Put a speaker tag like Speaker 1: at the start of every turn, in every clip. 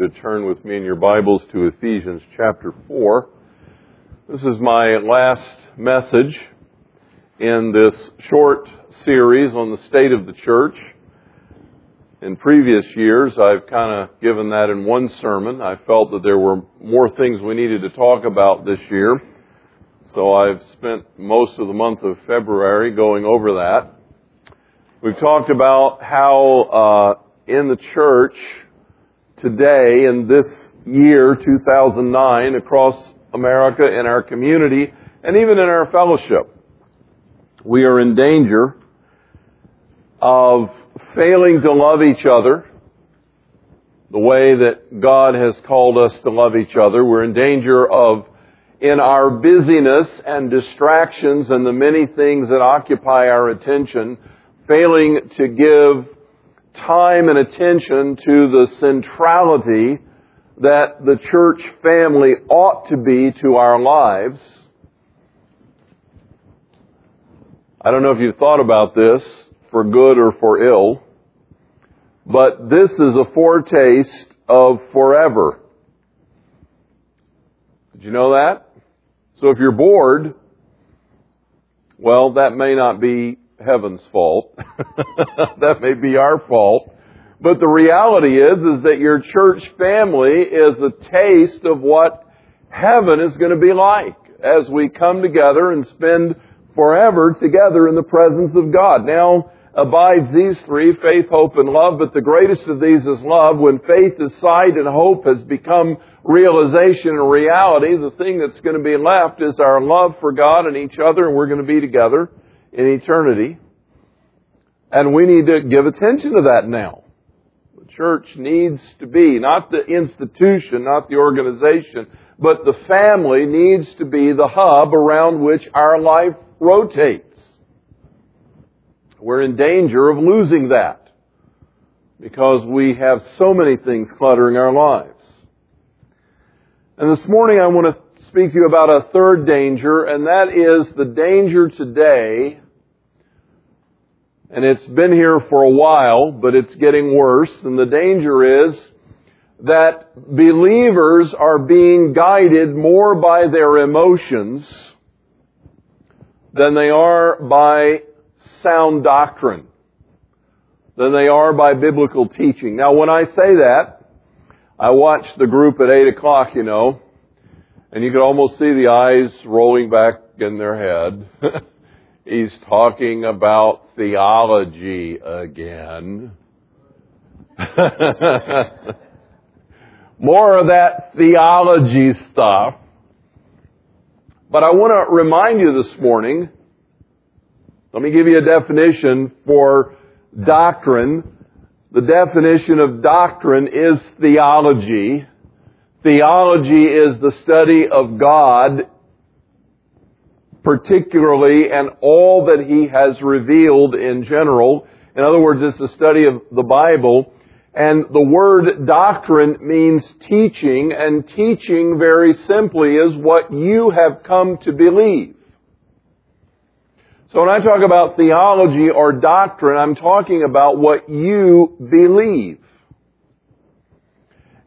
Speaker 1: to turn with me in your Bibles to Ephesians chapter 4. This is my last message in this short series on the state of the church. In previous years, I've kind of given that in one sermon. I felt that there were more things we needed to talk about this year. So I've spent most of the month of February going over that. We've talked about how uh, in the church today in this year, 2009, across America, in our community, and even in our fellowship. We are in danger of failing to love each other the way that God has called us to love each other. We're in danger of, in our busyness and distractions and the many things that occupy our attention, failing to give time and attention to the centrality that the church family ought to be to our lives. I don't know if you've thought about this for good or for ill, but this is a foretaste of forever. Did you know that? So if you're bored, well, that may not be heaven's fault. that may be our fault. But the reality is, is that your church family is a taste of what heaven is going to be like as we come together and spend forever together in the presence of God. Now, abides these three, faith, hope, and love, but the greatest of these is love. When faith is sight and hope has become realization and reality, the thing that's going to be left is our love for God and each other, and we're going to be together in eternity. And we need to give attention to that now. The church needs to be, not the institution, not the organization, but the family needs to be the hub around which our life rotates. We're in danger of losing that because we have so many things cluttering our lives. And this morning I want to speak to you about a third danger, and that is the danger today, and it's been here for a while, but it's getting worse, and the danger is that believers are being guided more by their emotions than they are by sound doctrine, than they are by biblical teaching. Now when I say that, I watch the group at 8 o'clock, you know, and you could almost see the eyes rolling back in their head. He's talking about theology again. More of that theology stuff. But I want to remind you this morning, let me give you a definition for doctrine. The definition of doctrine is theology. Theology is the study of God particularly and all that He has revealed in general. In other words, it's the study of the Bible. And the word doctrine means teaching, and teaching very simply is what you have come to believe. So when I talk about theology or doctrine, I'm talking about what you believe.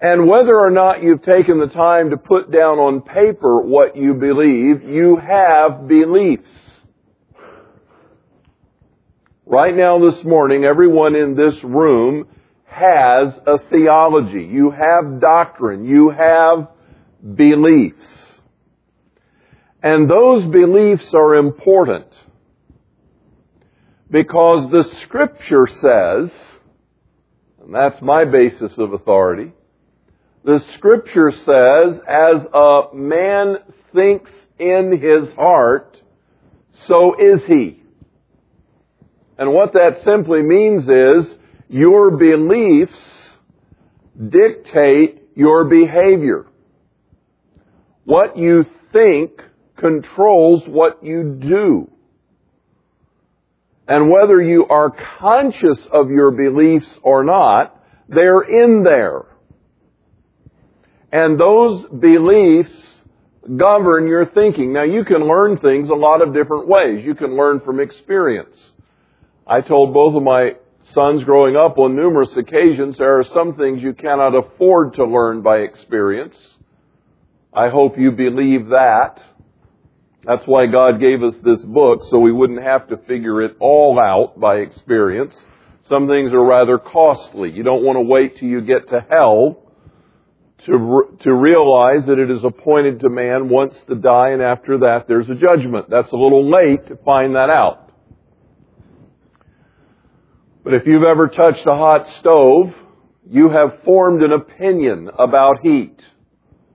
Speaker 1: And whether or not you've taken the time to put down on paper what you believe, you have beliefs. Right now this morning, everyone in this room has a theology. You have doctrine. You have beliefs. And those beliefs are important because the scripture says, and that's my basis of authority, the scripture says, as a man thinks in his heart, so is he. And what that simply means is, your beliefs dictate your behavior. What you think controls what you do. And whether you are conscious of your beliefs or not, they're in there. And those beliefs govern your thinking. Now you can learn things a lot of different ways. You can learn from experience. I told both of my sons growing up on numerous occasions, there are some things you cannot afford to learn by experience. I hope you believe that. That's why God gave us this book, so we wouldn't have to figure it all out by experience. Some things are rather costly. You don't want to wait till you get to hell to, to realize that it is appointed to man once to die and after that there's a judgment. That's a little late to find that out. But if you've ever touched a hot stove, you have formed an opinion about heat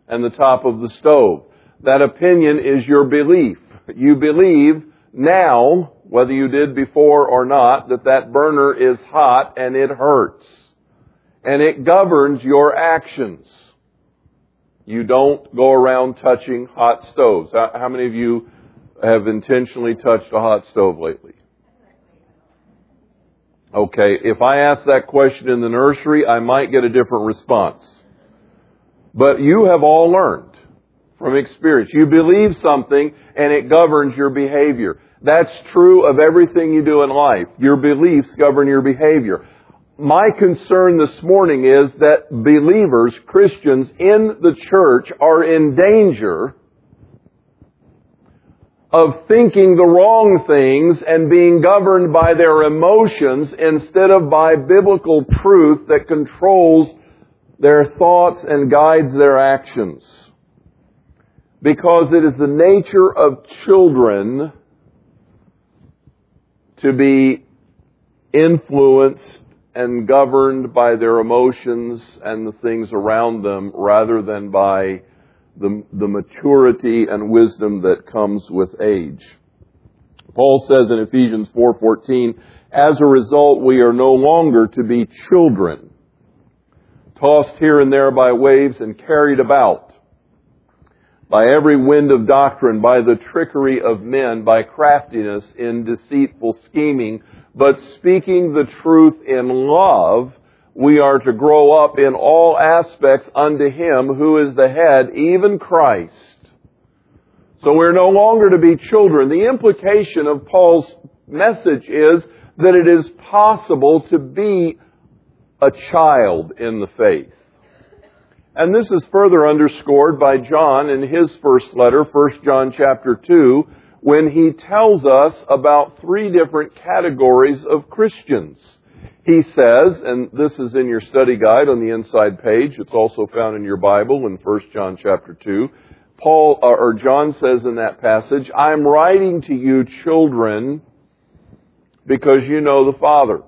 Speaker 1: and the top of the stove. That opinion is your belief. You believe now, whether you did before or not, that that burner is hot and it hurts. And it governs your actions. You don't go around touching hot stoves. How many of you have intentionally touched a hot stove lately? Okay, if I ask that question in the nursery, I might get a different response. But you have all learned from experience. You believe something and it governs your behavior. That's true of everything you do in life. Your beliefs govern your behavior. My concern this morning is that believers, Christians in the church are in danger of thinking the wrong things and being governed by their emotions instead of by biblical truth that controls their thoughts and guides their actions. Because it is the nature of children to be influenced and governed by their emotions and the things around them rather than by the, the maturity and wisdom that comes with age. Paul says in Ephesians 4:14, as a result we are no longer to be children, tossed here and there by waves and carried about by every wind of doctrine, by the trickery of men, by craftiness in deceitful scheming, but speaking the truth in love, we are to grow up in all aspects unto Him who is the head, even Christ. So we're no longer to be children. The implication of Paul's message is that it is possible to be a child in the faith. And this is further underscored by John in his first letter, 1 John chapter 2, when he tells us about three different categories of Christians. He says, and this is in your study guide on the inside page, it's also found in your Bible in 1 John chapter 2. Paul, uh, or John says in that passage, I'm writing to you children because you know the Father.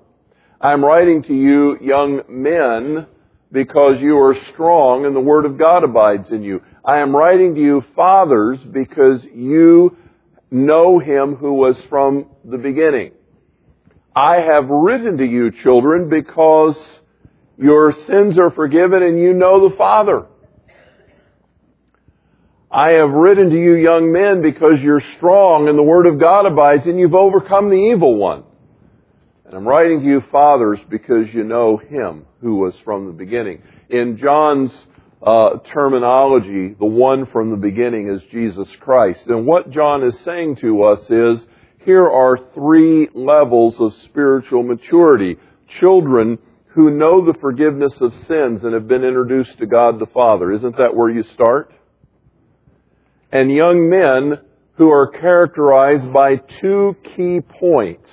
Speaker 1: I'm writing to you young men because you are strong and the Word of God abides in you. I am writing to you fathers because you know Him who was from the beginning. I have written to you children because your sins are forgiven and you know the Father. I have written to you young men because you're strong and the Word of God abides and you've overcome the evil one. And I'm writing to you fathers because you know him who was from the beginning. In John's uh, terminology, the one from the beginning is Jesus Christ. And what John is saying to us is, here are three levels of spiritual maturity. Children who know the forgiveness of sins and have been introduced to God the Father. Isn't that where you start? And young men who are characterized by two key points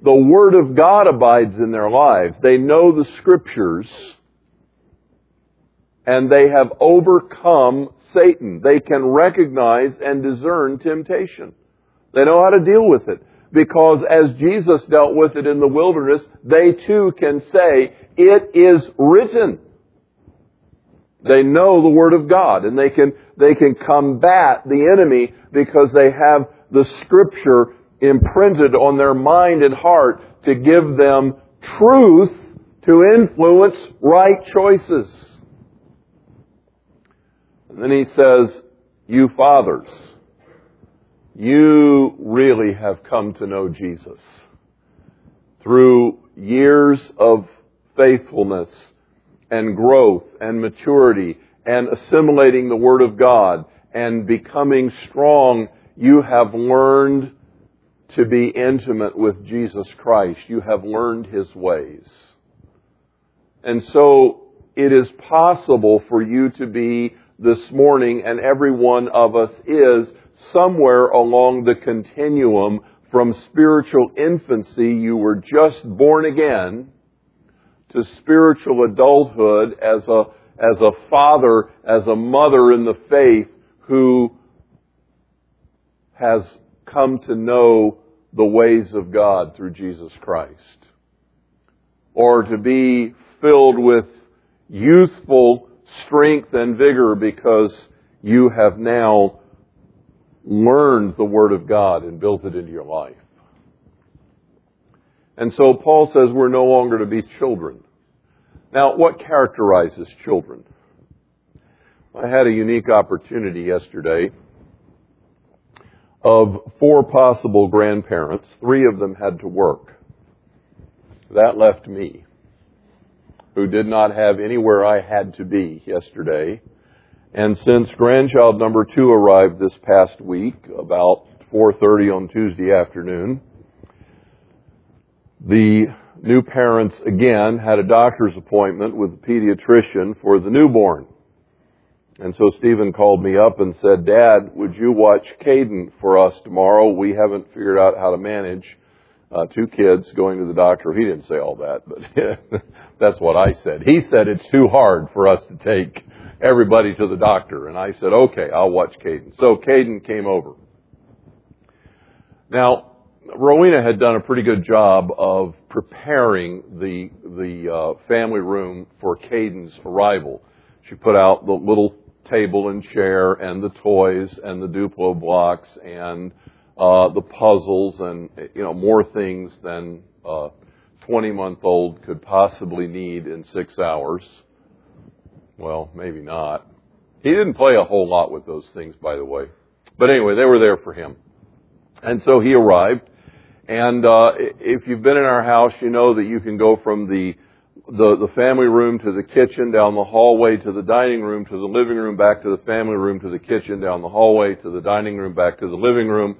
Speaker 1: the Word of God abides in their lives. They know the Scriptures and they have overcome Satan. They can recognize and discern temptation. They know how to deal with it. Because as Jesus dealt with it in the wilderness, they too can say, it is written. They know the Word of God and they can, they can combat the enemy because they have the Scripture imprinted on their mind and heart to give them truth to influence right choices. And then he says, you fathers, you really have come to know Jesus through years of faithfulness and growth and maturity and assimilating the Word of God and becoming strong, you have learned to be intimate with Jesus Christ. You have learned His ways. And so it is possible for you to be this morning, and every one of us is somewhere along the continuum from spiritual infancy, you were just born again, to spiritual adulthood as a, as a father, as a mother in the faith who has come to know the ways of God through Jesus Christ. Or to be filled with youthful strength and vigor because you have now learned the Word of God and built it into your life. And so Paul says we're no longer to be children. Now, what characterizes children? I had a unique opportunity yesterday of four possible grandparents. Three of them had to work. That left me, who did not have anywhere I had to be yesterday. And since grandchild number two arrived this past week, about 4.30 on Tuesday afternoon, the new parents again had a doctor's appointment with a pediatrician for the newborn. And so Stephen called me up and said, Dad, would you watch Caden for us tomorrow? We haven't figured out how to manage uh, two kids going to the doctor. He didn't say all that, but that's what I said. He said it's too hard for us to take everybody to the doctor. And I said, okay, I'll watch Caden. So Caden came over. Now, Rowena had done a pretty good job of preparing the the uh, family room for Caden's arrival. She put out the little table and chair and the toys and the Duplo blocks and uh, the puzzles and you know more things than a 20 month old could possibly need in six hours. Well, maybe not. He didn't play a whole lot with those things, by the way. But anyway, they were there for him. And so he arrived. And uh, if you've been in our house, you know that you can go from the, the the family room to the kitchen, down the hallway to the dining room, to the living room, back to the family room, to the kitchen, down the hallway to the dining room, back to the living room.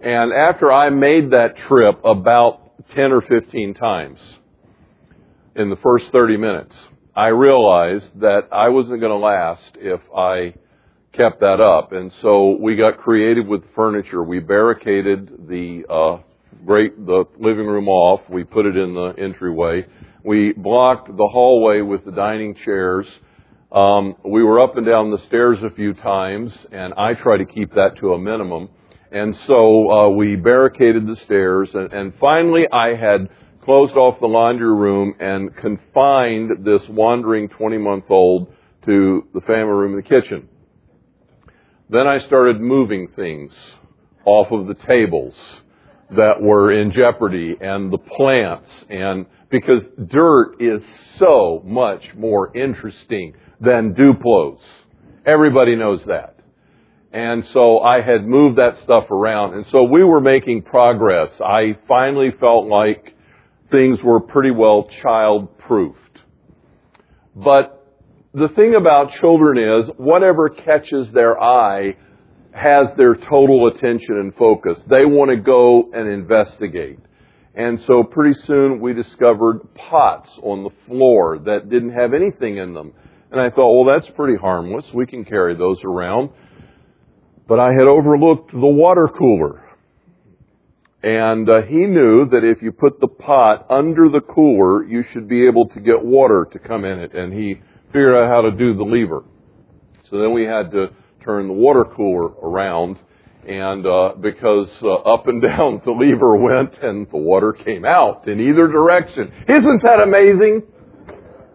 Speaker 1: And after I made that trip about 10 or 15 times in the first 30 minutes, I realized that I wasn't going to last if I kept that up. And so we got creative with furniture. We barricaded the uh, great the living room off. We put it in the entryway. We blocked the hallway with the dining chairs. Um, we were up and down the stairs a few times, and I try to keep that to a minimum. And so uh, we barricaded the stairs, and, and finally I had closed off the laundry room and confined this wandering 20 month old to the family room and the kitchen. Then I started moving things off of the tables that were in jeopardy and the plants and because dirt is so much more interesting than Duplos. Everybody knows that. And so I had moved that stuff around. And so we were making progress. I finally felt like things were pretty well child proofed. But the thing about children is whatever catches their eye has their total attention and focus. They want to go and investigate. And so pretty soon we discovered pots on the floor that didn't have anything in them. And I thought, well, that's pretty harmless. We can carry those around. But I had overlooked the water cooler. And uh, he knew that if you put the pot under the cooler, you should be able to get water to come in it. And he figured out how to do the lever. So then we had to turn the water cooler around and uh, because uh, up and down the lever went and the water came out in either direction. Isn't that amazing?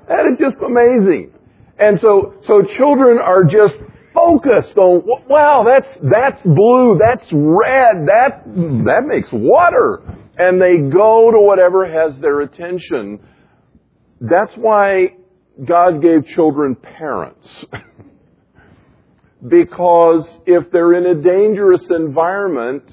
Speaker 1: That is just amazing. And so, so children are just focused on, wow, that's, that's blue, that's red, that, that makes water. And they go to whatever has their attention. That's why God gave children parents. because if they're in a dangerous environment,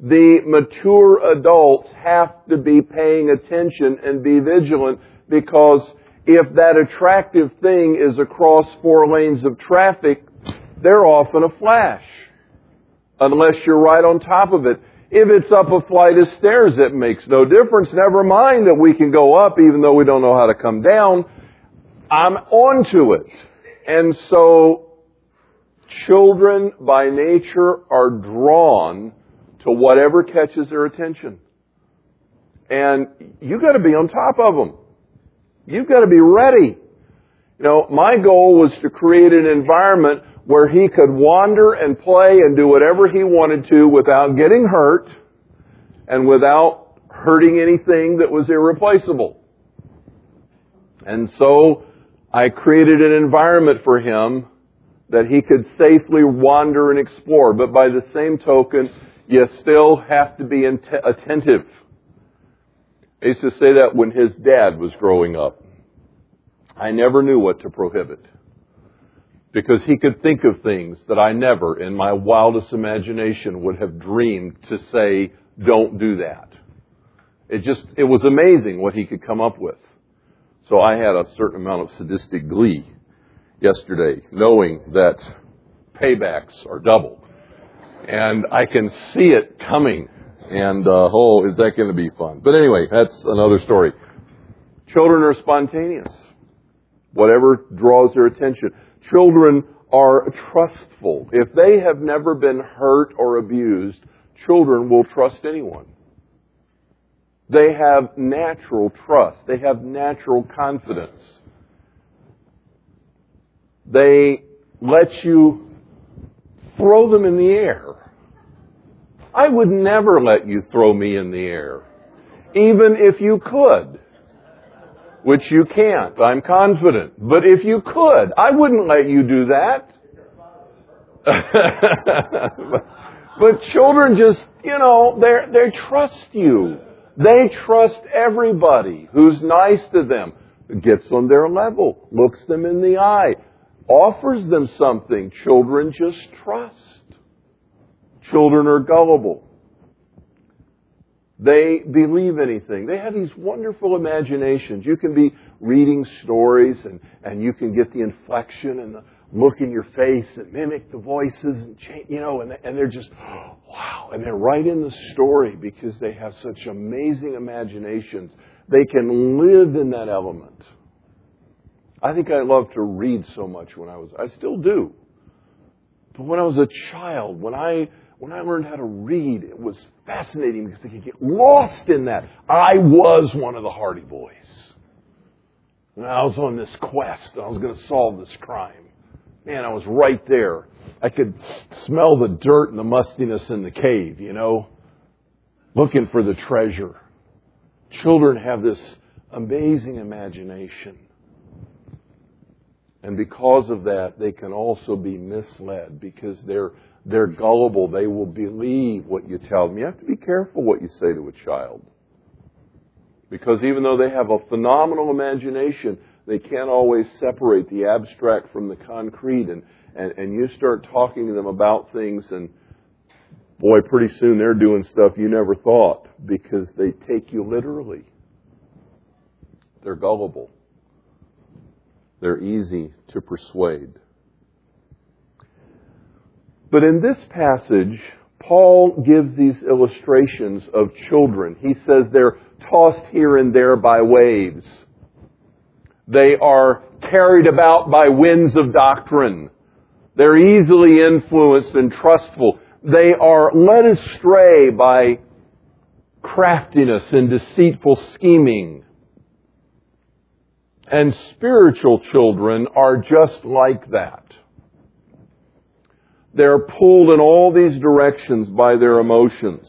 Speaker 1: the mature adults have to be paying attention and be vigilant because if that attractive thing is across four lanes of traffic, they're off in a flash. Unless you're right on top of it. If it's up a flight of stairs, it makes no difference. Never mind that we can go up even though we don't know how to come down. I'm onto it. And so, children by nature are drawn to whatever catches their attention. And you've gotta be on top of them. You've gotta be ready. You know, my goal was to create an environment where he could wander and play and do whatever he wanted to without getting hurt and without hurting anything that was irreplaceable. And so I created an environment for him that he could safely wander and explore. But by the same token, you still have to be attentive. I used to say that when his dad was growing up. I never knew what to prohibit. Because he could think of things that I never, in my wildest imagination, would have dreamed to say, don't do that. It just, it was amazing what he could come up with. So I had a certain amount of sadistic glee yesterday, knowing that paybacks are double. And I can see it coming. And, uh, oh, is that going to be fun? But anyway, that's another story. Children are spontaneous. Whatever draws their attention. Children are trustful. If they have never been hurt or abused, children will trust anyone. They have natural trust. They have natural confidence. They let you throw them in the air. I would never let you throw me in the air, even if you could, which you can't, I'm confident. But if you could, I wouldn't let you do that. but children just, you know, they they trust you. They trust everybody who's nice to them, gets on their level, looks them in the eye, offers them something. Children just trust. Children are gullible. They believe anything. They have these wonderful imaginations. You can be reading stories and, and you can get the inflection and the look in your face and mimic the voices and change, you know, and, and they're just, wow. And they're right in the story because they have such amazing imaginations. They can live in that element. I think I loved to read so much when I was, I still do. But when I was a child, when I, when I learned how to read, it was fascinating because I could get lost in that. I was one of the Hardy Boys. And I was on this quest. I was going to solve this crime. Man, I was right there. I could smell the dirt and the mustiness in the cave, you know, looking for the treasure. Children have this amazing imagination. And because of that, they can also be misled because they're, they're gullible. They will believe what you tell them. You have to be careful what you say to a child. Because even though they have a phenomenal imagination, they can't always separate the abstract from the concrete and, and, and you start talking to them about things and boy, pretty soon they're doing stuff you never thought because they take you literally. They're gullible. They're easy to persuade. But in this passage, Paul gives these illustrations of children. He says they're tossed here and there by waves. They are carried about by winds of doctrine. They're easily influenced and trustful. They are led astray by craftiness and deceitful scheming. And spiritual children are just like that. They're pulled in all these directions by their emotions.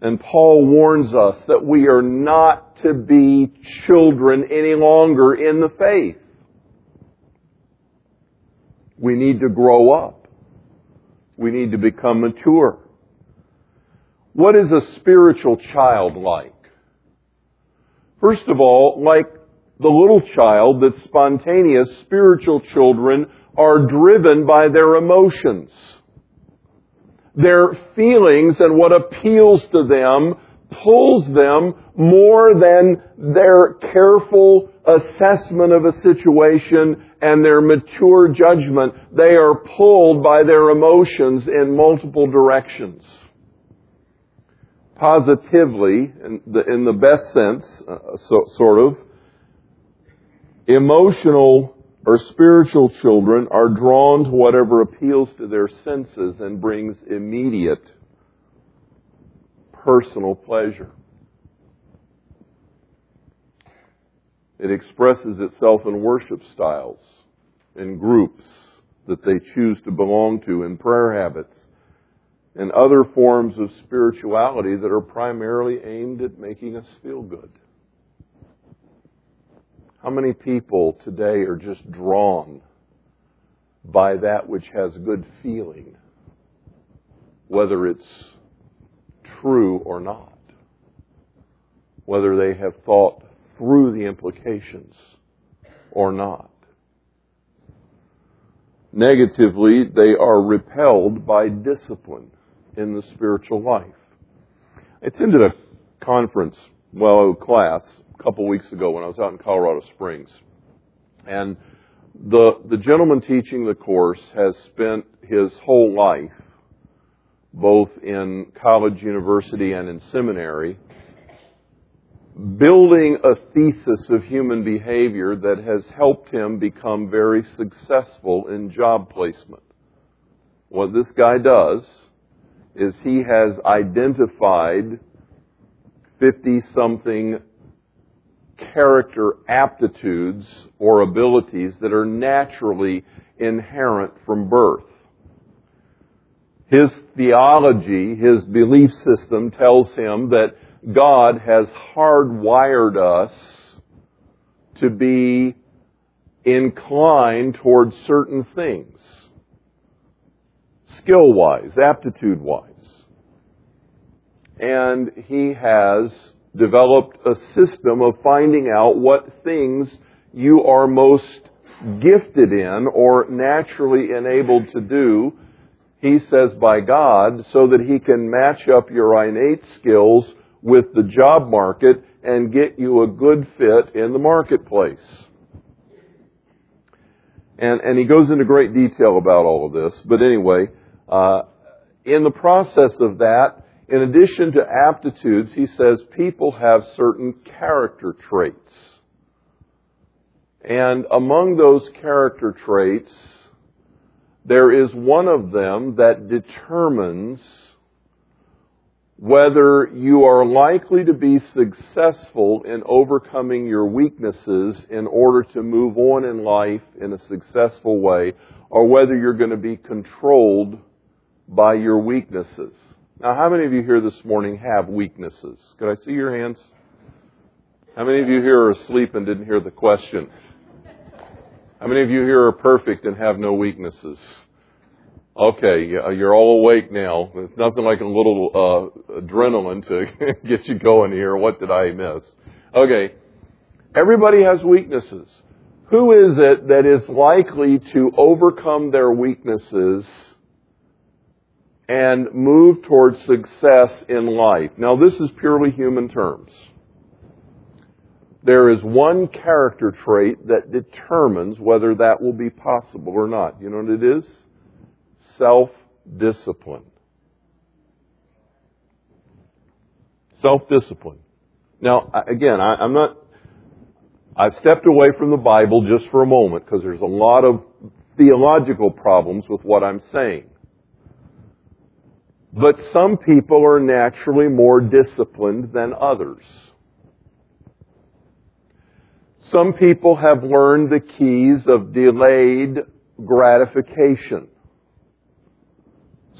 Speaker 1: And Paul warns us that we are not to be children any longer in the faith. We need to grow up. We need to become mature. What is a spiritual child like? First of all, like the little child that's spontaneous, spiritual children are driven by their emotions. Their feelings and what appeals to them pulls them more than their careful assessment of a situation and their mature judgment. They are pulled by their emotions in multiple directions. positively, in the, in the best sense, uh, so, sort of, emotional or spiritual children are drawn to whatever appeals to their senses and brings immediate personal pleasure. It expresses itself in worship styles, in groups that they choose to belong to, in prayer habits, and other forms of spirituality that are primarily aimed at making us feel good. How many people today are just drawn by that which has good feeling, whether it's true or not? Whether they have thought through the implications or not. Negatively, they are repelled by discipline in the spiritual life. I attended a conference, well, a class, couple weeks ago when I was out in Colorado Springs. And the, the gentleman teaching the course has spent his whole life, both in college, university, and in seminary, building a thesis of human behavior that has helped him become very successful in job placement. What this guy does is he has identified 50 something character aptitudes or abilities that are naturally inherent from birth. His theology, his belief system tells him that God has hardwired us to be inclined towards certain things. Skill wise, aptitude wise. And he has developed a system of finding out what things you are most gifted in or naturally enabled to do, he says by God, so that he can match up your innate skills with the job market and get you a good fit in the marketplace. And, and he goes into great detail about all of this. But anyway, uh, in the process of that, in addition to aptitudes, he says people have certain character traits. And among those character traits, there is one of them that determines whether you are likely to be successful in overcoming your weaknesses in order to move on in life in a successful way, or whether you're going to be controlled by your weaknesses. Now, how many of you here this morning have weaknesses? Could I see your hands? How many of you here are asleep and didn't hear the question? How many of you here are perfect and have no weaknesses? Okay, you're all awake now. It's nothing like a little uh, adrenaline to get you going here. What did I miss? Okay, everybody has weaknesses. Who is it that is likely to overcome their weaknesses and move towards success in life? Now, this is purely human terms. There is one character trait that determines whether that will be possible or not. You know what it is? self-discipline. Self-discipline. Now, again, I, am not, I've stepped away from the Bible just for a moment because there's a lot of theological problems with what I'm saying. But some people are naturally more disciplined than others. Some people have learned the keys of delayed gratification.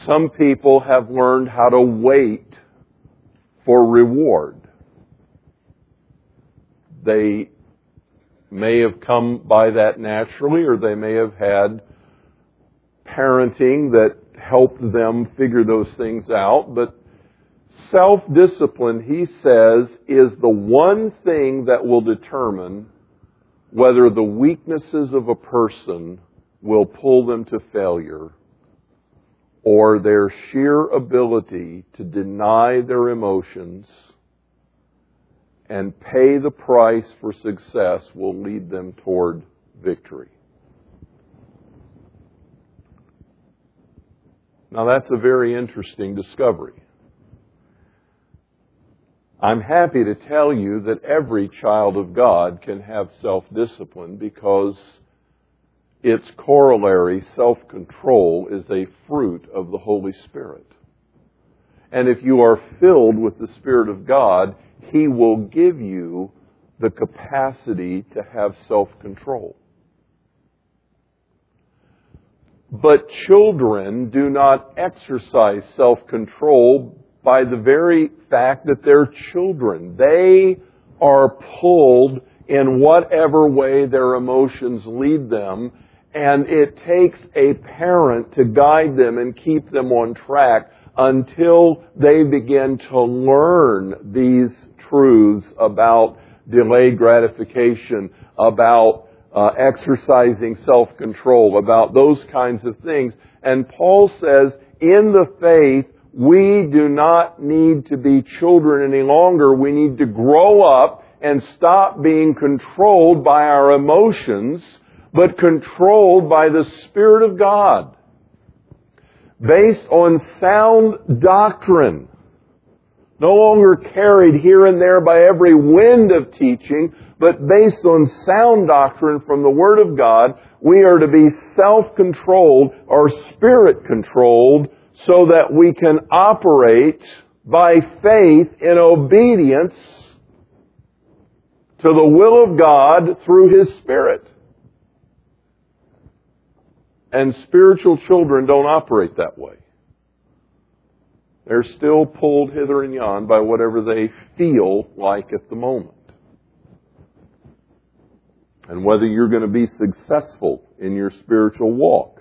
Speaker 1: Some people have learned how to wait for reward. They may have come by that naturally, or they may have had parenting that helped them figure those things out. But self discipline, he says, is the one thing that will determine whether the weaknesses of a person will pull them to failure or their sheer ability to deny their emotions and pay the price for success will lead them toward victory. Now that's a very interesting discovery. I'm happy to tell you that every child of God can have self-discipline because its corollary, self-control, is a fruit of the Holy Spirit. And if you are filled with the Spirit of God, He will give you the capacity to have self-control. But children do not exercise self-control by the very fact that they're children. They are pulled in whatever way their emotions lead them, and it takes a parent to guide them and keep them on track until they begin to learn these truths about delayed gratification, about uh, exercising self-control, about those kinds of things. And Paul says, in the faith, we do not need to be children any longer. We need to grow up and stop being controlled by our emotions, but controlled by the Spirit of God. Based on sound doctrine. No longer carried here and there by every wind of teaching, but based on sound doctrine from the Word of God, we are to be self-controlled or spirit-controlled so that we can operate by faith in obedience to the will of God through His Spirit. And spiritual children don't operate that way. They're still pulled hither and yon by whatever they feel like at the moment. And whether you're going to be successful in your spiritual walk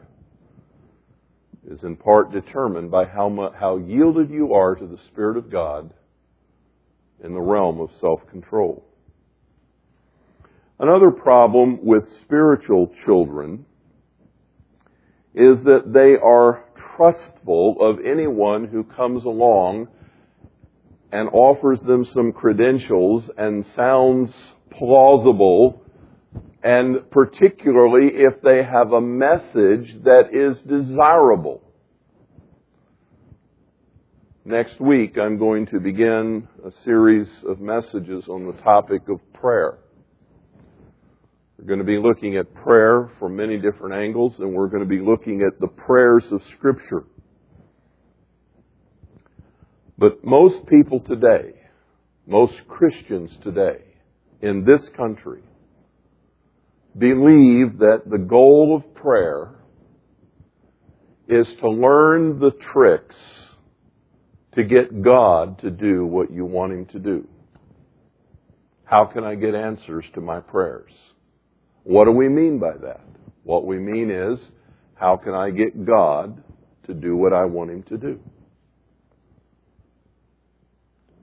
Speaker 1: is in part determined by how, much, how yielded you are to the Spirit of God in the realm of self-control. Another problem with spiritual children is that they are trustful of anyone who comes along and offers them some credentials and sounds plausible and particularly if they have a message that is desirable. Next week, I'm going to begin a series of messages on the topic of prayer. We're going to be looking at prayer from many different angles, and we're going to be looking at the prayers of Scripture. But most people today, most Christians today, in this country, believe that the goal of prayer is to learn the tricks to get God to do what you want Him to do. How can I get answers to my prayers? What do we mean by that? What we mean is, how can I get God to do what I want Him to do?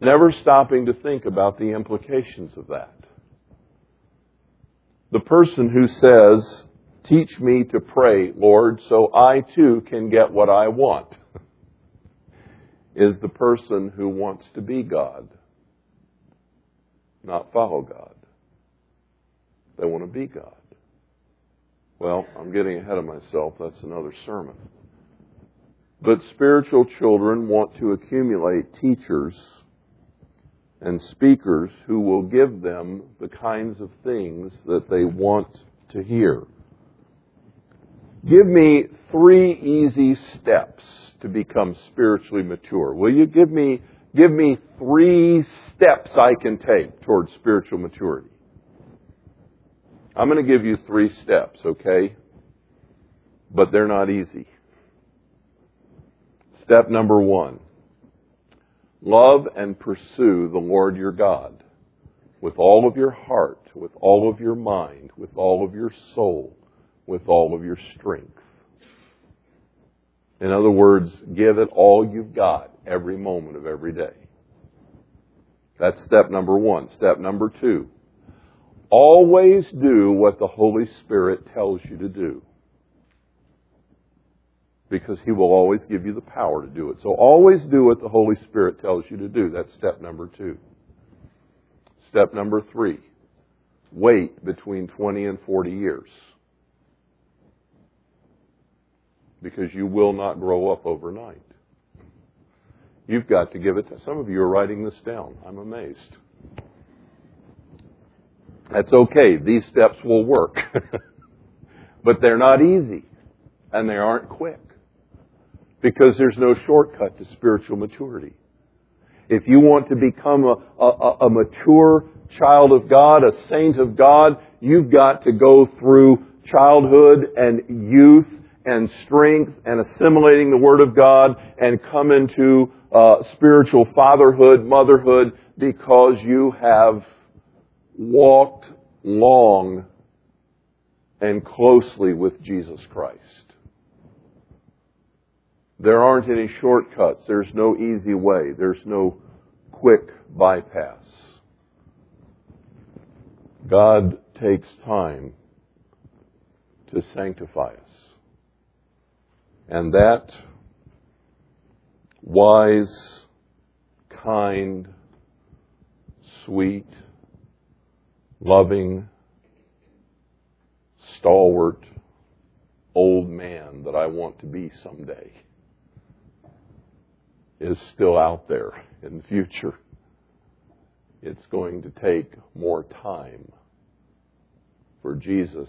Speaker 1: Never stopping to think about the implications of that the person who says, Teach me to pray, Lord, so I too can get what I want, is the person who wants to be God, not follow God. They want to be God. Well, I'm getting ahead of myself. That's another sermon. But spiritual children want to accumulate teachers and speakers who will give them the kinds of things that they want to hear. Give me three easy steps to become spiritually mature. Will you give me, give me three steps I can take towards spiritual maturity? I'm going to give you three steps, okay? But they're not easy. Step number one. Love and pursue the Lord your God with all of your heart, with all of your mind, with all of your soul, with all of your strength. In other words, give it all you've got every moment of every day. That's step number one. Step number two. Always do what the Holy Spirit tells you to do because He will always give you the power to do it. So always do what the Holy Spirit tells you to do. That's step number two. Step number three. Wait between 20 and 40 years. Because you will not grow up overnight. You've got to give it to some of you are writing this down. I'm amazed. That's okay. These steps will work. but they're not easy. And they aren't quick. Because there's no shortcut to spiritual maturity. If you want to become a, a, a mature child of God, a saint of God, you've got to go through childhood and youth and strength and assimilating the Word of God and come into uh, spiritual fatherhood, motherhood, because you have walked long and closely with Jesus Christ. There aren't any shortcuts. There's no easy way. There's no quick bypass. God takes time to sanctify us. And that wise, kind, sweet, loving, stalwart old man that I want to be someday is still out there in the future. It's going to take more time for Jesus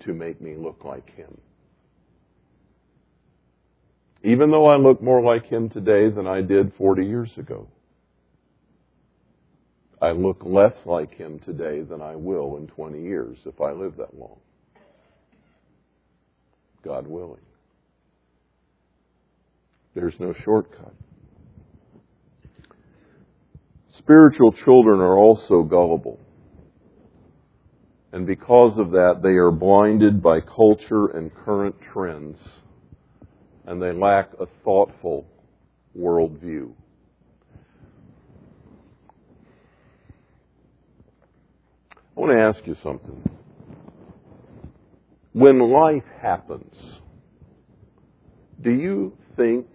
Speaker 1: to make me look like him. Even though I look more like him today than I did 40 years ago, I look less like him today than I will in 20 years if I live that long. God willing. There's no shortcut. Spiritual children are also gullible. And because of that, they are blinded by culture and current trends, and they lack a thoughtful worldview. I want to ask you something. When life happens, do you think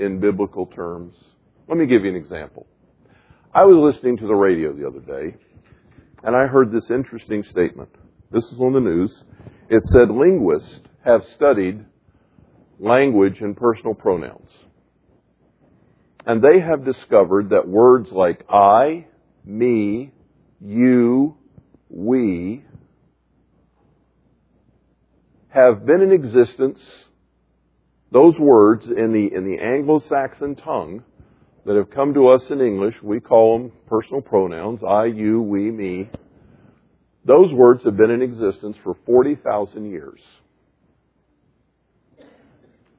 Speaker 1: in biblical terms? Let me give you an example. I was listening to the radio the other day, and I heard this interesting statement. This is on the news. It said linguists have studied language and personal pronouns. And they have discovered that words like I, me, you, we have been in existence, those words in the, in the Anglo-Saxon tongue that have come to us in English, we call them personal pronouns, I, you, we, me. Those words have been in existence for 40,000 years.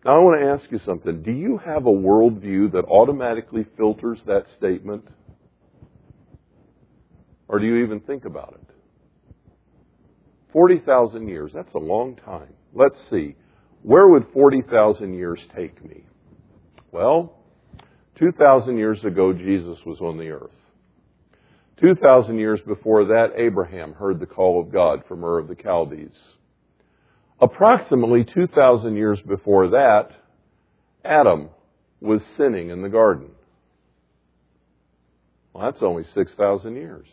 Speaker 1: Now I want to ask you something. Do you have a worldview that automatically filters that statement? Or do you even think about it? 40,000 years, that's a long time. Let's see. Where would 40,000 years take me? Well, 2,000 years ago, Jesus was on the earth. 2,000 years before that, Abraham heard the call of God from Ur of the Chaldees. Approximately 2,000 years before that, Adam was sinning in the garden. Well, that's only 6,000 years.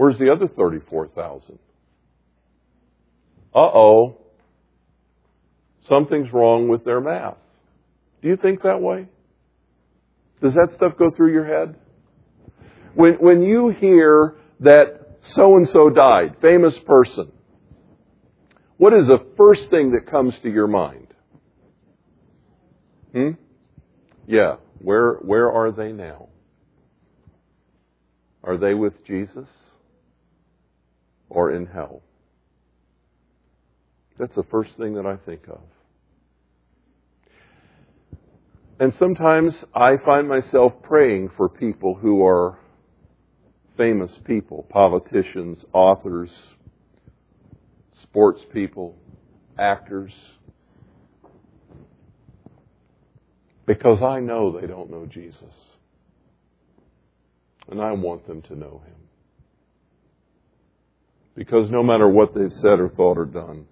Speaker 1: Where's the other 34,000? Uh oh. Something's wrong with their math. Do you think that way? Does that stuff go through your head? When, when you hear that so and so died, famous person, what is the first thing that comes to your mind? Hmm? Yeah. Where, where are they now? Are they with Jesus? Or in hell? That's the first thing that I think of. And sometimes I find myself praying for people who are famous people, politicians, authors, sports people, actors, because I know they don't know Jesus. And I want them to know him. Because no matter what they've said or thought or done,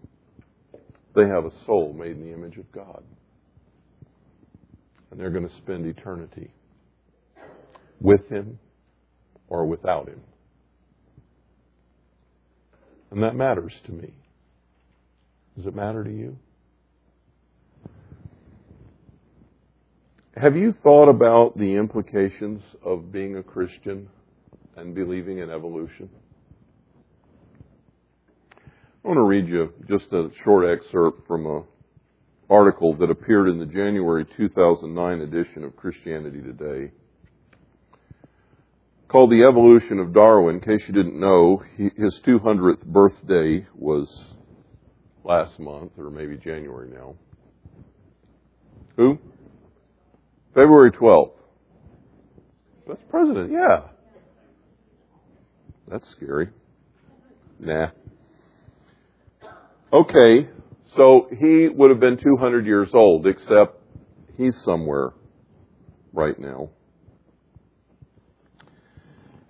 Speaker 1: they have a soul made in the image of God and they're going to spend eternity with Him or without Him. And that matters to me. Does it matter to you? Have you thought about the implications of being a Christian and believing in evolution? I want to read you just a short excerpt from an article that appeared in the January 2009 edition of Christianity Today called The Evolution of Darwin. In case you didn't know, his 200th birthday was last month, or maybe January now. Who? February 12th. That's president, yeah. That's scary. Nah. Okay, so he would have been 200 years old, except he's somewhere right now.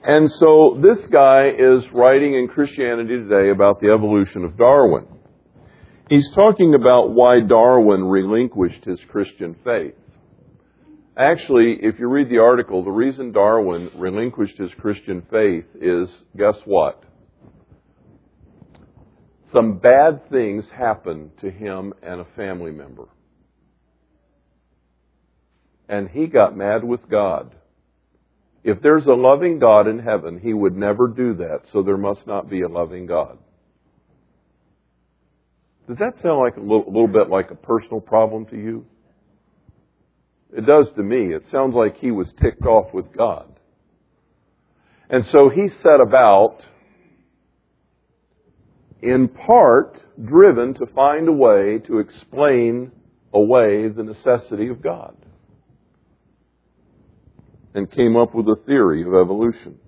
Speaker 1: And so this guy is writing in Christianity Today about the evolution of Darwin. He's talking about why Darwin relinquished his Christian faith. Actually, if you read the article, the reason Darwin relinquished his Christian faith is guess what? Some bad things happened to him and a family member. And he got mad with God. If there's a loving God in heaven, he would never do that, so there must not be a loving God. Does that sound like a little, little bit like a personal problem to you? It does to me. It sounds like he was ticked off with God. And so he set about, in part, driven to find a way to explain away the necessity of God. And came up with a theory of evolution.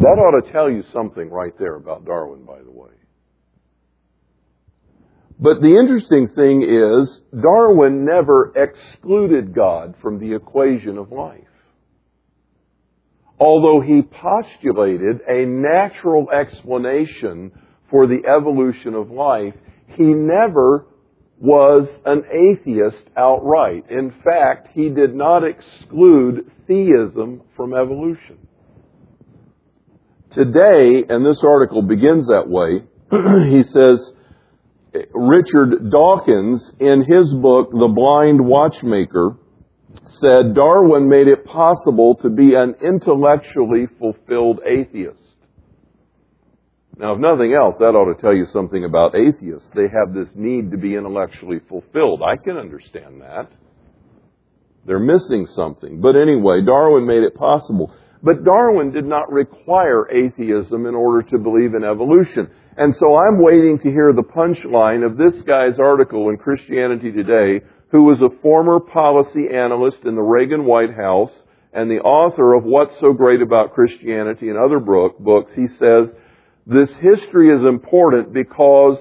Speaker 1: That ought to tell you something right there about Darwin, by the way. But the interesting thing is, Darwin never excluded God from the equation of life. Although he postulated a natural explanation for the evolution of life, he never was an atheist outright. In fact, he did not exclude theism from evolution. Today, and this article begins that way, he says, Richard Dawkins, in his book, The Blind Watchmaker, said Darwin made it possible to be an intellectually fulfilled atheist. Now, if nothing else, that ought to tell you something about atheists. They have this need to be intellectually fulfilled. I can understand that. They're missing something. But anyway, Darwin made it possible. But Darwin did not require atheism in order to believe in evolution. And so I'm waiting to hear the punchline of this guy's article in Christianity Today, who was a former policy analyst in the Reagan White House and the author of What's So Great About Christianity and other books. He says, this history is important because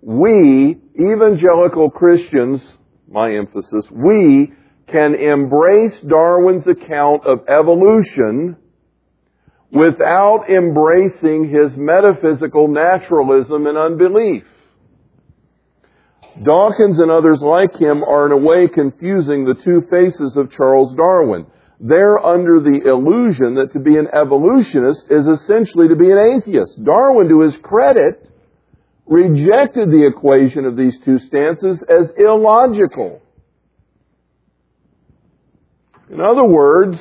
Speaker 1: we, evangelical Christians, my emphasis, we can embrace Darwin's account of evolution without embracing his metaphysical naturalism and unbelief. Dawkins and others like him are in a way confusing the two faces of Charles Darwin. They're under the illusion that to be an evolutionist is essentially to be an atheist. Darwin, to his credit, rejected the equation of these two stances as illogical. In other words,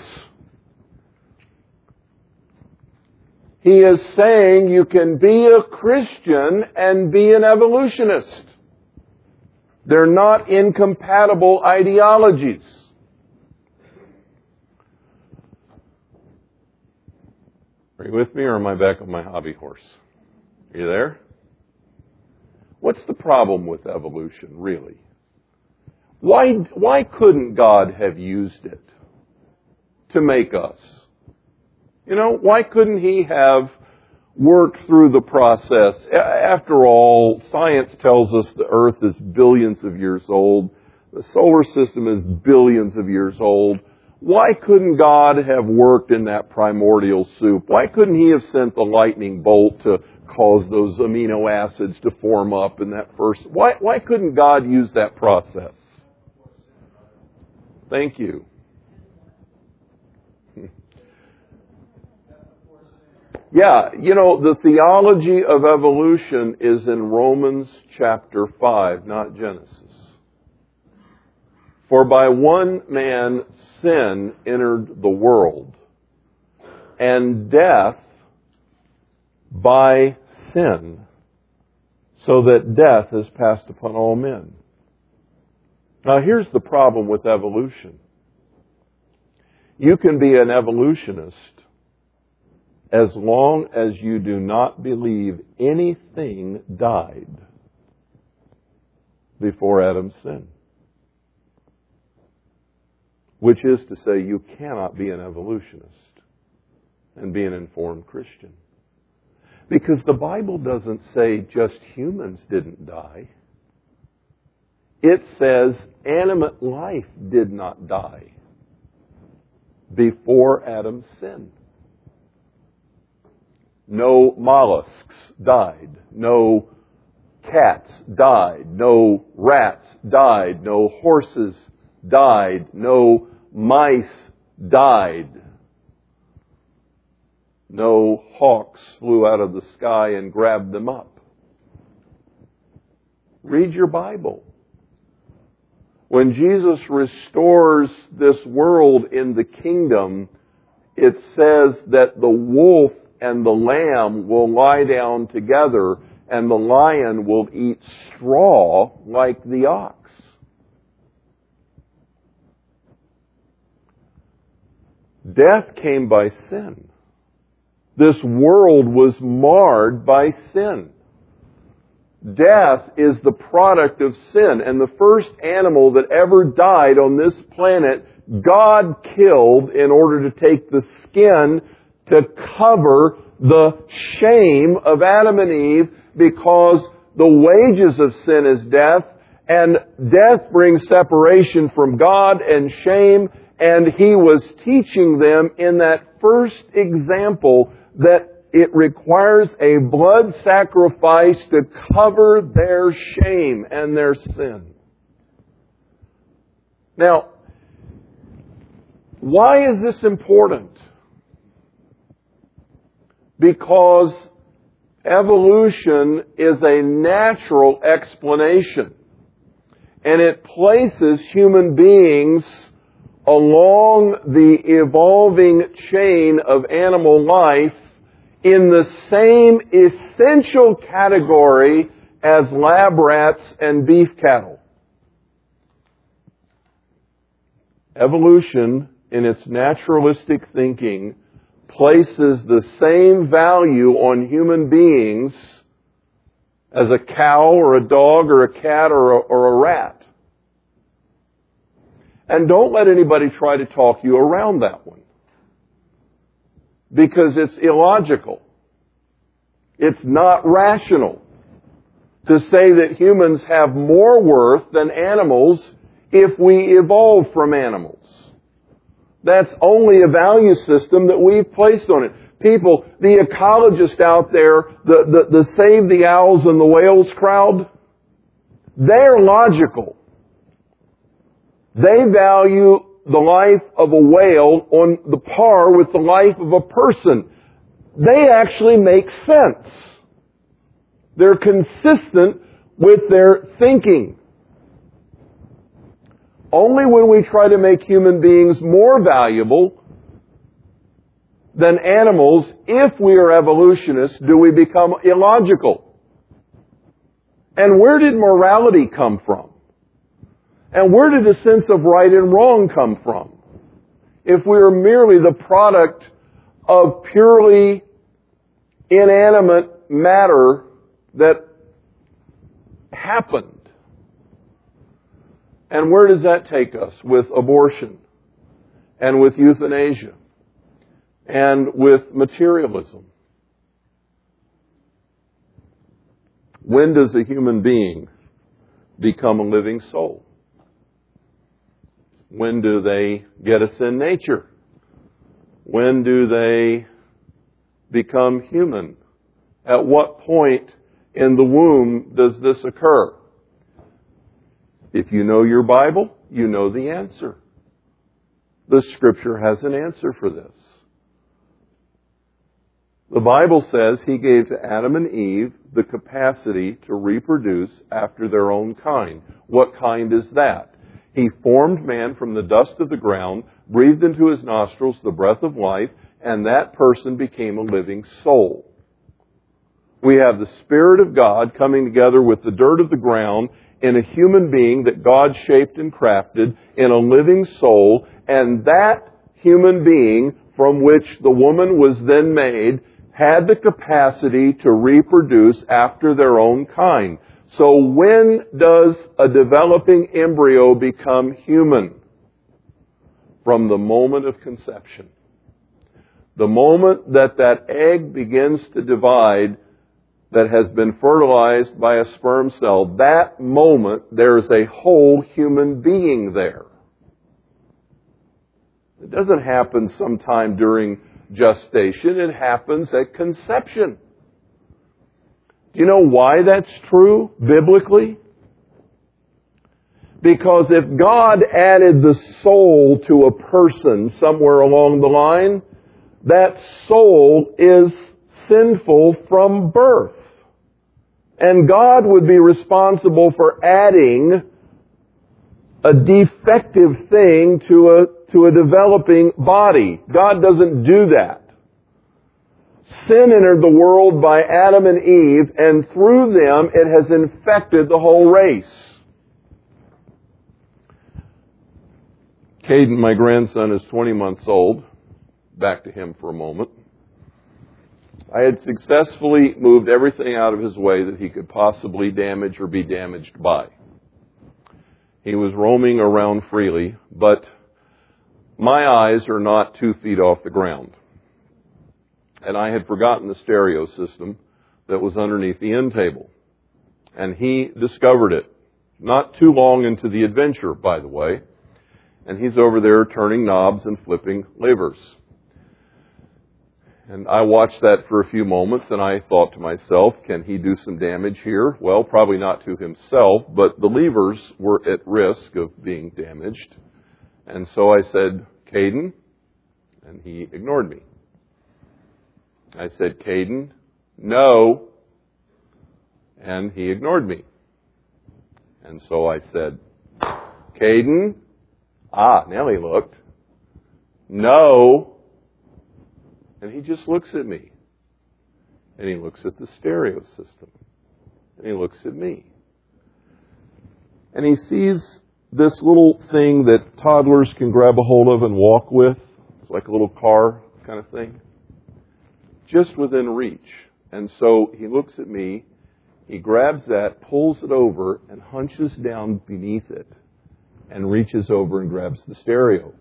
Speaker 1: he is saying you can be a Christian and be an evolutionist. They're not incompatible ideologies. Are you with me or am I back on my hobby horse? Are you there? What's the problem with evolution, really? Why, why couldn't God have used it? to make us. You know, why couldn't he have worked through the process? After all, science tells us the earth is billions of years old. The solar system is billions of years old. Why couldn't God have worked in that primordial soup? Why couldn't he have sent the lightning bolt to cause those amino acids to form up in that first? Why, why couldn't God use that process? Thank you. Yeah, you know, the theology of evolution is in Romans chapter 5, not Genesis. For by one man sin entered the world, and death by sin, so that death has passed upon all men. Now here's the problem with evolution. You can be an evolutionist as long as you do not believe anything died before Adam's sin. Which is to say, you cannot be an evolutionist and be an informed Christian. Because the Bible doesn't say just humans didn't die. It says animate life did not die before Adam's sin. No mollusks died. No cats died. No rats died. No horses died. No mice died. No hawks flew out of the sky and grabbed them up. Read your Bible. When Jesus restores this world in the kingdom, it says that the wolf and the lamb will lie down together and the lion will eat straw like the ox. Death came by sin. This world was marred by sin. Death is the product of sin, and the first animal that ever died on this planet, God killed in order to take the skin to cover the shame of Adam and Eve because the wages of sin is death, and death brings separation from God and shame, and He was teaching them in that first example that it requires a blood sacrifice to cover their shame and their sin. Now, why is this important? Because evolution is a natural explanation. And it places human beings along the evolving chain of animal life in the same essential category as lab rats and beef cattle. Evolution, in its naturalistic thinking, places the same value on human beings as a cow or a dog or a cat or a, or a rat. And don't let anybody try to talk you around that one because it's illogical. It's not rational to say that humans have more worth than animals if we evolve from animals. That's only a value system that we've placed on it. People, the ecologists out there, the, the, the save the owls and the whales crowd, they're logical. They value the life of a whale on the par with the life of a person. They actually make sense. They're consistent with their thinking. Only when we try to make human beings more valuable than animals, if we are evolutionists, do we become illogical. And where did morality come from? And where did the sense of right and wrong come from? If we are merely the product of purely inanimate matter that happened. And where does that take us with abortion and with euthanasia and with materialism? When does a human being become a living soul? When do they get a sin nature? When do they become human? At what point in the womb does this occur? If you know your Bible, you know the answer. The scripture has an answer for this. The Bible says he gave to Adam and Eve the capacity to reproduce after their own kind. What kind is that? He formed man from the dust of the ground, breathed into his nostrils the breath of life, and that person became a living soul. We have the Spirit of God coming together with the dirt of the ground in a human being that God shaped and crafted in a living soul, and that human being from which the woman was then made had the capacity to reproduce after their own kind. So when does a developing embryo become human? From the moment of conception. The moment that that egg begins to divide that has been fertilized by a sperm cell, that moment there's a whole human being there. It doesn't happen sometime during gestation, it happens at conception. Do you know why that's true biblically? Because if God added the soul to a person somewhere along the line, that soul is sinful from birth. And God would be responsible for adding a defective thing to a, to a developing body. God doesn't do that. Sin entered the world by Adam and Eve, and through them it has infected the whole race. Caden, my grandson, is 20 months old. Back to him for a moment. I had successfully moved everything out of his way that he could possibly damage or be damaged by. He was roaming around freely, but my eyes are not two feet off the ground and I had forgotten the stereo system that was underneath the end table. And he discovered it. Not too long into the adventure, by the way. And he's over there turning knobs and flipping levers. And I watched that for a few moments and I thought to myself, can he do some damage here? Well, probably not to himself, but the levers were at risk of being damaged. And so I said, Caden, and he ignored me. I said, Caden, no. And he ignored me. And so I said, Caden, ah, now he looked. No. And he just looks at me. And he looks at the stereo system. And he looks at me. And he sees this little thing that toddlers can grab a hold of and walk with. It's like a little car kind of thing just within reach. And so he looks at me, he grabs that, pulls it over, and hunches down beneath it, and reaches over and grabs the stereo.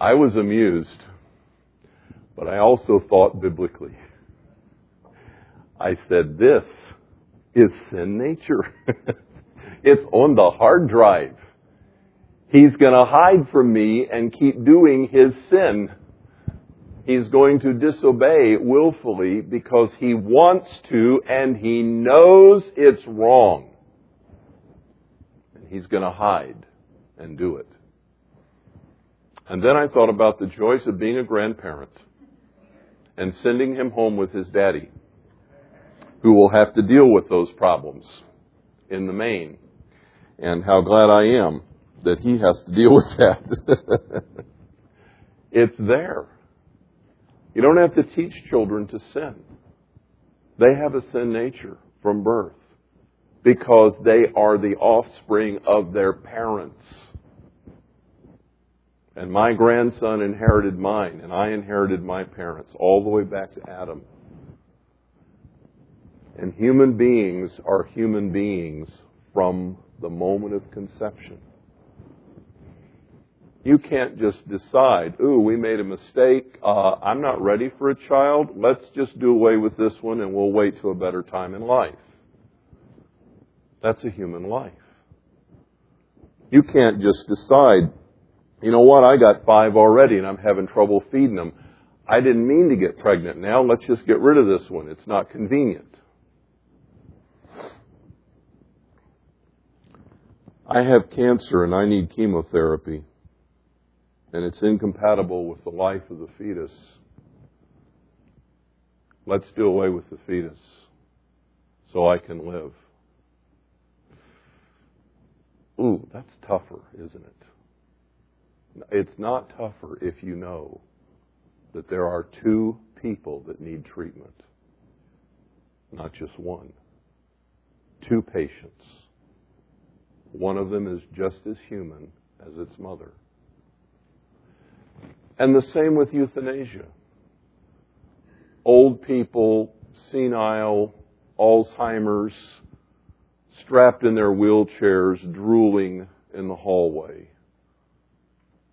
Speaker 1: I was amused, but I also thought biblically. I said, This is sin nature. it's on the hard drive. He's going to hide from me and keep doing his sin. He's going to disobey willfully because he wants to and he knows it's wrong. And he's going to hide and do it. And then I thought about the joys of being a grandparent and sending him home with his daddy, who will have to deal with those problems in the main. And how glad I am that he has to deal with that. it's there. You don't have to teach children to sin. They have a sin nature from birth because they are the offspring of their parents. And my grandson inherited mine, and I inherited my parents all the way back to Adam. And human beings are human beings from the moment of conception. You can't just decide, ooh, we made a mistake. Uh, I'm not ready for a child. Let's just do away with this one and we'll wait till a better time in life. That's a human life. You can't just decide, you know what, I got five already and I'm having trouble feeding them. I didn't mean to get pregnant now. Let's just get rid of this one. It's not convenient. I have cancer and I need chemotherapy and it's incompatible with the life of the fetus. Let's do away with the fetus. so I can live. Ooh, that's tougher, isn't it? It's not tougher if you know that there are two people that need treatment, not just one. Two patients. One of them is just as human as its mother. And the same with euthanasia. Old people, senile, Alzheimer's, strapped in their wheelchairs, drooling in the hallway.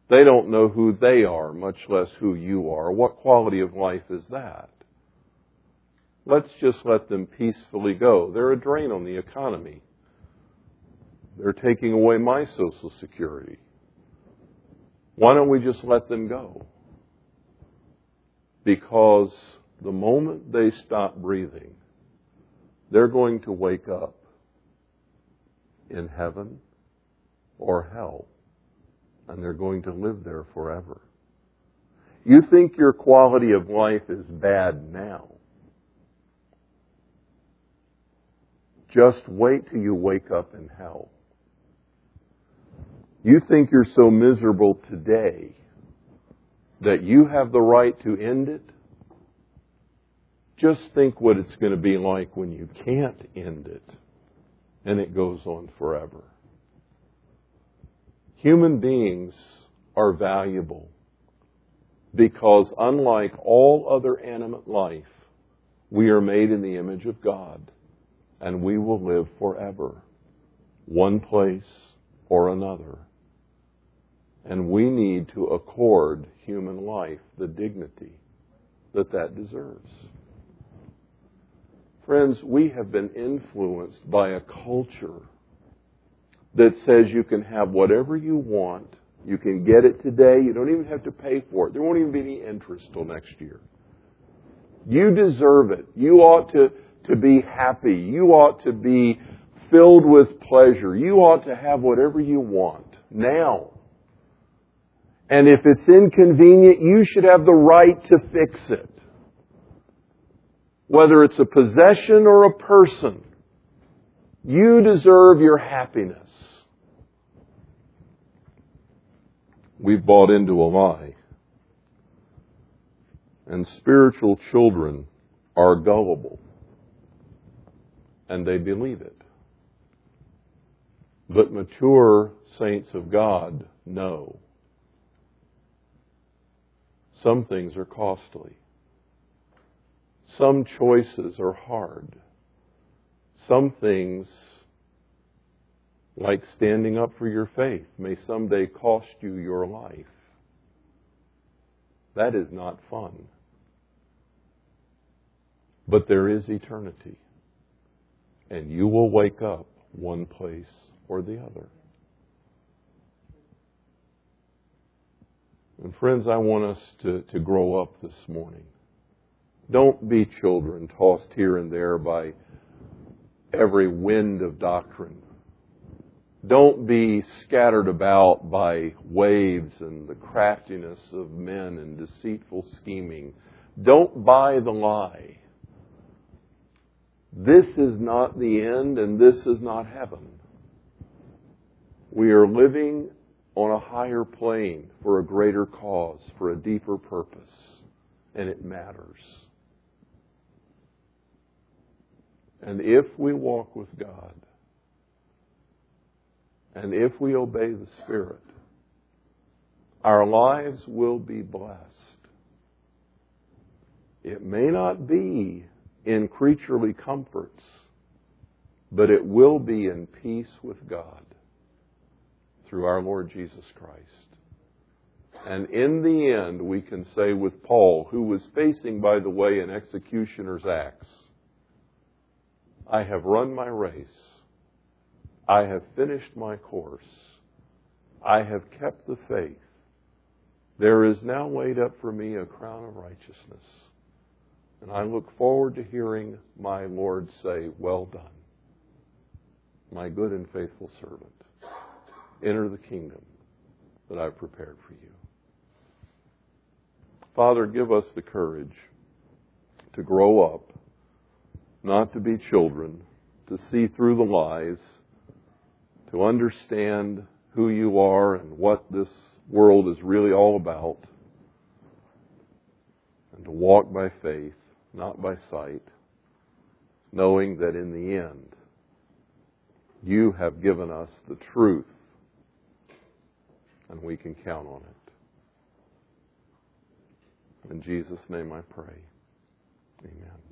Speaker 1: They don't know who they are, much less who you are. What quality of life is that? Let's just let them peacefully go. They're a drain on the economy. They're taking away my Social Security. Why don't we just let them go? Because the moment they stop breathing, they're going to wake up in heaven or hell, and they're going to live there forever. You think your quality of life is bad now. Just wait till you wake up in hell. You think you're so miserable today that you have the right to end it? Just think what it's going to be like when you can't end it and it goes on forever. Human beings are valuable because unlike all other animate life, we are made in the image of God and we will live forever, one place or another. And we need to accord human life the dignity that that deserves. Friends, we have been influenced by a culture that says you can have whatever you want. You can get it today. You don't even have to pay for it. There won't even be any interest till next year. You deserve it. You ought to, to be happy. You ought to be filled with pleasure. You ought to have whatever you want now. And if it's inconvenient, you should have the right to fix it. Whether it's a possession or a person, you deserve your happiness. We've bought into a lie. And spiritual children are gullible. And they believe it. But mature saints of God know some things are costly. Some choices are hard. Some things, like standing up for your faith, may someday cost you your life. That is not fun. But there is eternity. And you will wake up one place or the other. And friends, I want us to, to grow up this morning. Don't be children tossed here and there by every wind of doctrine. Don't be scattered about by waves and the craftiness of men and deceitful scheming. Don't buy the lie. This is not the end and this is not heaven. We are living on a higher plane for a greater cause, for a deeper purpose, and it matters. And if we walk with God, and if we obey the Spirit, our lives will be blessed. It may not be in creaturely comforts, but it will be in peace with God through our Lord Jesus Christ. And in the end, we can say with Paul, who was facing, by the way, an executioner's axe, I have run my race. I have finished my course. I have kept the faith. There is now laid up for me a crown of righteousness. And I look forward to hearing my Lord say, Well done, my good and faithful servant enter the kingdom that I've prepared for you. Father, give us the courage to grow up not to be children, to see through the lies, to understand who you are and what this world is really all about, and to walk by faith, not by sight, knowing that in the end, you have given us the truth, and we can count on it. In Jesus' name I pray. Amen.